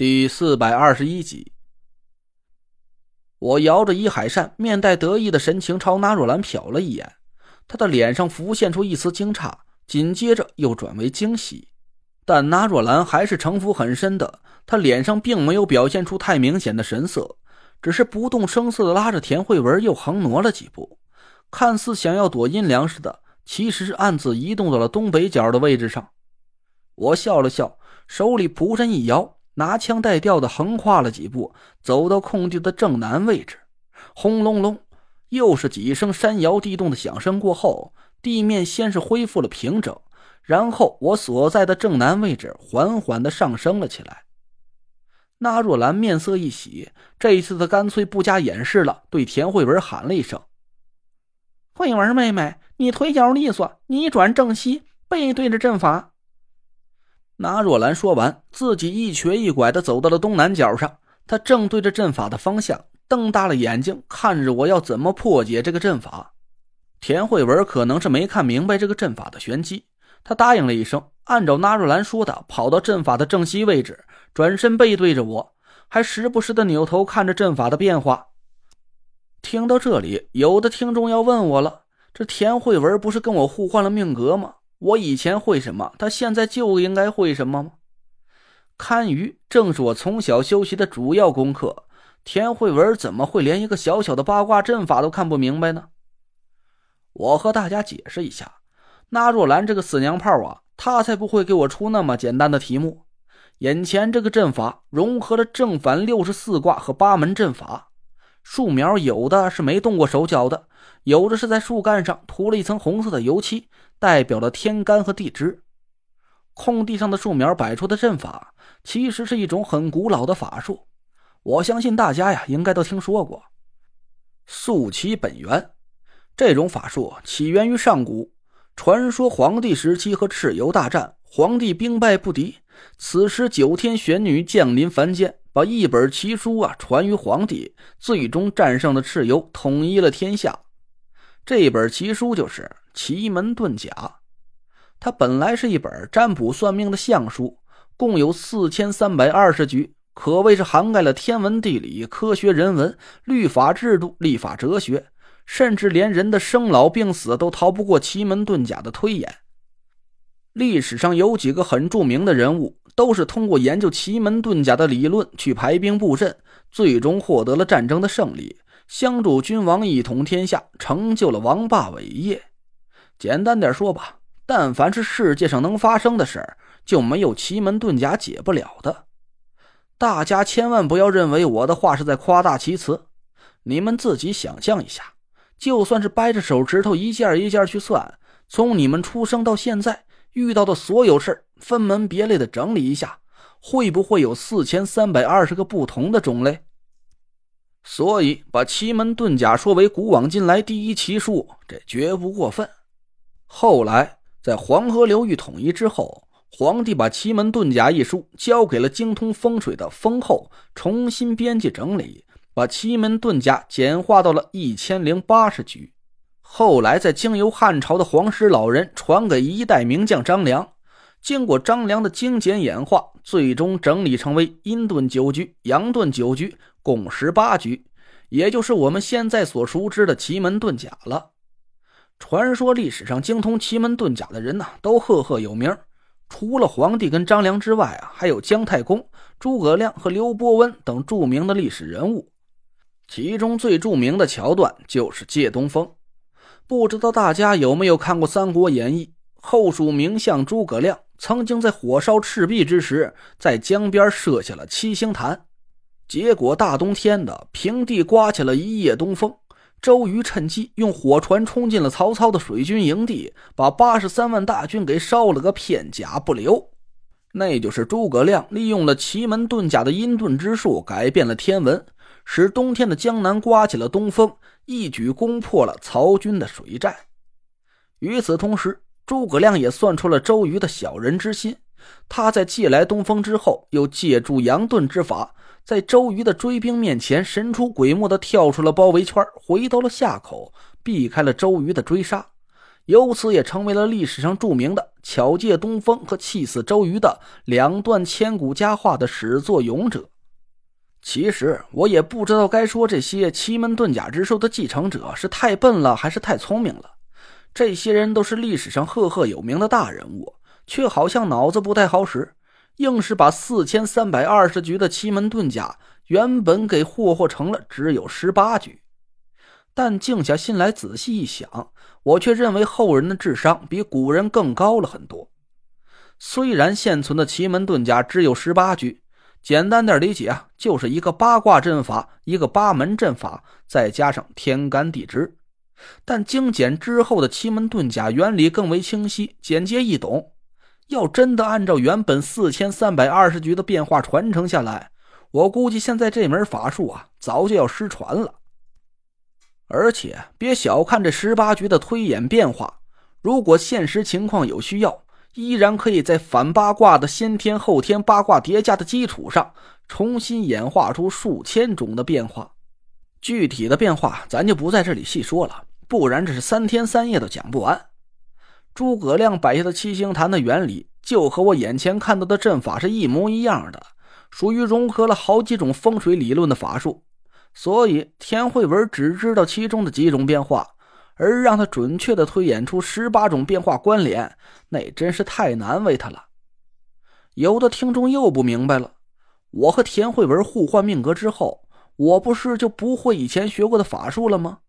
第四百二十一集，我摇着伊海扇，面带得意的神情朝纳若兰瞟了一眼，他的脸上浮现出一丝惊诧，紧接着又转为惊喜。但纳若兰还是城府很深的，她脸上并没有表现出太明显的神色，只是不动声色的拉着田慧文又横挪了几步，看似想要躲阴凉似的，其实是暗自移动到了东北角的位置上。我笑了笑，手里蒲扇一摇。拿枪带调的横跨了几步，走到空地的正南位置。轰隆隆，又是几声山摇地动的响声过后，地面先是恢复了平整，然后我所在的正南位置缓缓的上升了起来。那若兰面色一喜，这一次她干脆不加掩饰了，对田慧文喊了一声：“慧文妹妹，你腿脚利索，你转正西，背对着阵法。”那若兰说完，自己一瘸一拐的走到了东南角上。他正对着阵法的方向，瞪大了眼睛看着我，要怎么破解这个阵法。田慧文可能是没看明白这个阵法的玄机，他答应了一声，按照那若兰说的，跑到阵法的正西位置，转身背对着我，还时不时的扭头看着阵法的变化。听到这里，有的听众要问我了：这田慧文不是跟我互换了命格吗？我以前会什么，他现在就应该会什么吗？堪舆正是我从小修习的主要功课。田慧文怎么会连一个小小的八卦阵法都看不明白呢？我和大家解释一下，那若兰这个死娘炮啊，她才不会给我出那么简单的题目。眼前这个阵法融合了正反六十四卦和八门阵法，树苗有的是没动过手脚的，有的是在树干上涂了一层红色的油漆。代表了天干和地支，空地上的树苗摆出的阵法，其实是一种很古老的法术。我相信大家呀，应该都听说过。溯其本源，这种法术起源于上古，传说黄帝时期和蚩尤大战，黄帝兵败不敌，此时九天玄女降临凡间，把一本奇书啊传于皇帝，最终战胜了蚩尤，统一了天下。这本奇书就是《奇门遁甲》，它本来是一本占卜算命的相书，共有四千三百二十局，可谓是涵盖了天文地理、科学人文、律法制度、立法哲学，甚至连人的生老病死都逃不过奇门遁甲的推演。历史上有几个很著名的人物，都是通过研究奇门遁甲的理论去排兵布阵，最终获得了战争的胜利。相助君王一统天下，成就了王霸伟业。简单点说吧，但凡是世界上能发生的事儿，就没有奇门遁甲解不了的。大家千万不要认为我的话是在夸大其词。你们自己想象一下，就算是掰着手指头一件一件去算，从你们出生到现在遇到的所有事，分门别类的整理一下，会不会有四千三百二十个不同的种类？所以，把奇门遁甲说为古往今来第一奇术，这绝不过分。后来，在黄河流域统一之后，皇帝把奇门遁甲一书交给了精通风水的封后，重新编辑整理，把奇门遁甲简化到了一千零八十局。后来，再经由汉朝的皇室老人传给一代名将张良，经过张良的精简演化，最终整理成为阴遁九局、阳遁九局。共十八局，也就是我们现在所熟知的奇门遁甲了。传说历史上精通奇门遁甲的人呢，都赫赫有名。除了皇帝跟张良之外啊，还有姜太公、诸葛亮和刘伯温等著名的历史人物。其中最著名的桥段就是借东风。不知道大家有没有看过《三国演义》？后蜀名相诸葛亮曾经在火烧赤壁之时，在江边设下了七星坛。结果大冬天的，平地刮起了一夜东风。周瑜趁机用火船冲进了曹操的水军营地，把八十三万大军给烧了个片甲不留。那就是诸葛亮利用了奇门遁甲的阴遁之术，改变了天文，使冬天的江南刮起了东风，一举攻破了曹军的水战。与此同时，诸葛亮也算出了周瑜的小人之心。他在借来东风之后，又借助杨盾之法。在周瑜的追兵面前，神出鬼没的跳出了包围圈，回到了夏口，避开了周瑜的追杀，由此也成为了历史上著名的巧借东风和气死周瑜的两段千古佳话的始作俑者。其实我也不知道该说这些奇门遁甲之术的继承者是太笨了还是太聪明了。这些人都是历史上赫赫有名的大人物，却好像脑子不太好使，硬是把四千三百二十局的奇门遁甲原本给霍霍成了只有十八局。但静下心来仔细一想，我却认为后人的智商比古人更高了很多。虽然现存的奇门遁甲只有十八局。简单点理解啊，就是一个八卦阵法，一个八门阵法，再加上天干地支。但精简之后的奇门遁甲原理更为清晰、简洁易懂。要真的按照原本四千三百二十局的变化传承下来，我估计现在这门法术啊，早就要失传了。而且别小看这十八局的推演变化，如果现实情况有需要。依然可以在反八卦的先天后天八卦叠加的基础上，重新演化出数千种的变化。具体的变化咱就不在这里细说了，不然这是三天三夜都讲不完。诸葛亮摆下的七星坛的原理，就和我眼前看到的阵法是一模一样的，属于融合了好几种风水理论的法术。所以田慧文只知道其中的几种变化。而让他准确的推演出十八种变化关联，那真是太难为他了。有的听众又不明白了：我和田慧文互换命格之后，我不是就不会以前学过的法术了吗？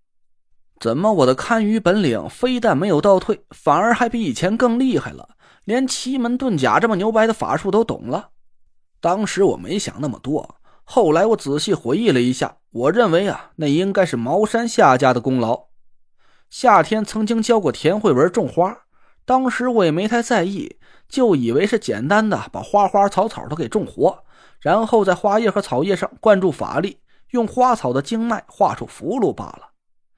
怎么我的堪舆本领非但没有倒退，反而还比以前更厉害了？连奇门遁甲这么牛掰的法术都懂了？当时我没想那么多，后来我仔细回忆了一下，我认为啊，那应该是茅山夏家的功劳。夏天曾经教过田慧文种花，当时我也没太在意，就以为是简单的把花花草草都给种活，然后在花叶和草叶上灌注法力，用花草的经脉画出符箓罢了。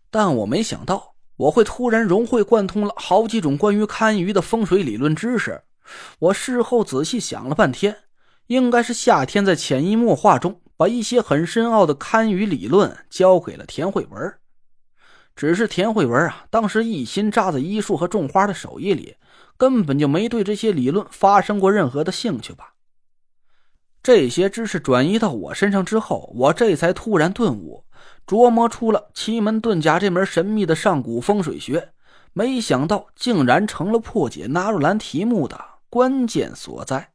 但我没想到我会突然融会贯通了好几种关于堪舆的风水理论知识。我事后仔细想了半天，应该是夏天在潜移默化中把一些很深奥的堪舆理论教给了田慧文。只是田慧文啊，当时一心扎在医术和种花的手艺里，根本就没对这些理论发生过任何的兴趣吧。这些知识转移到我身上之后，我这才突然顿悟，琢磨出了奇门遁甲这门神秘的上古风水学。没想到，竟然成了破解纳若兰题目的关键所在。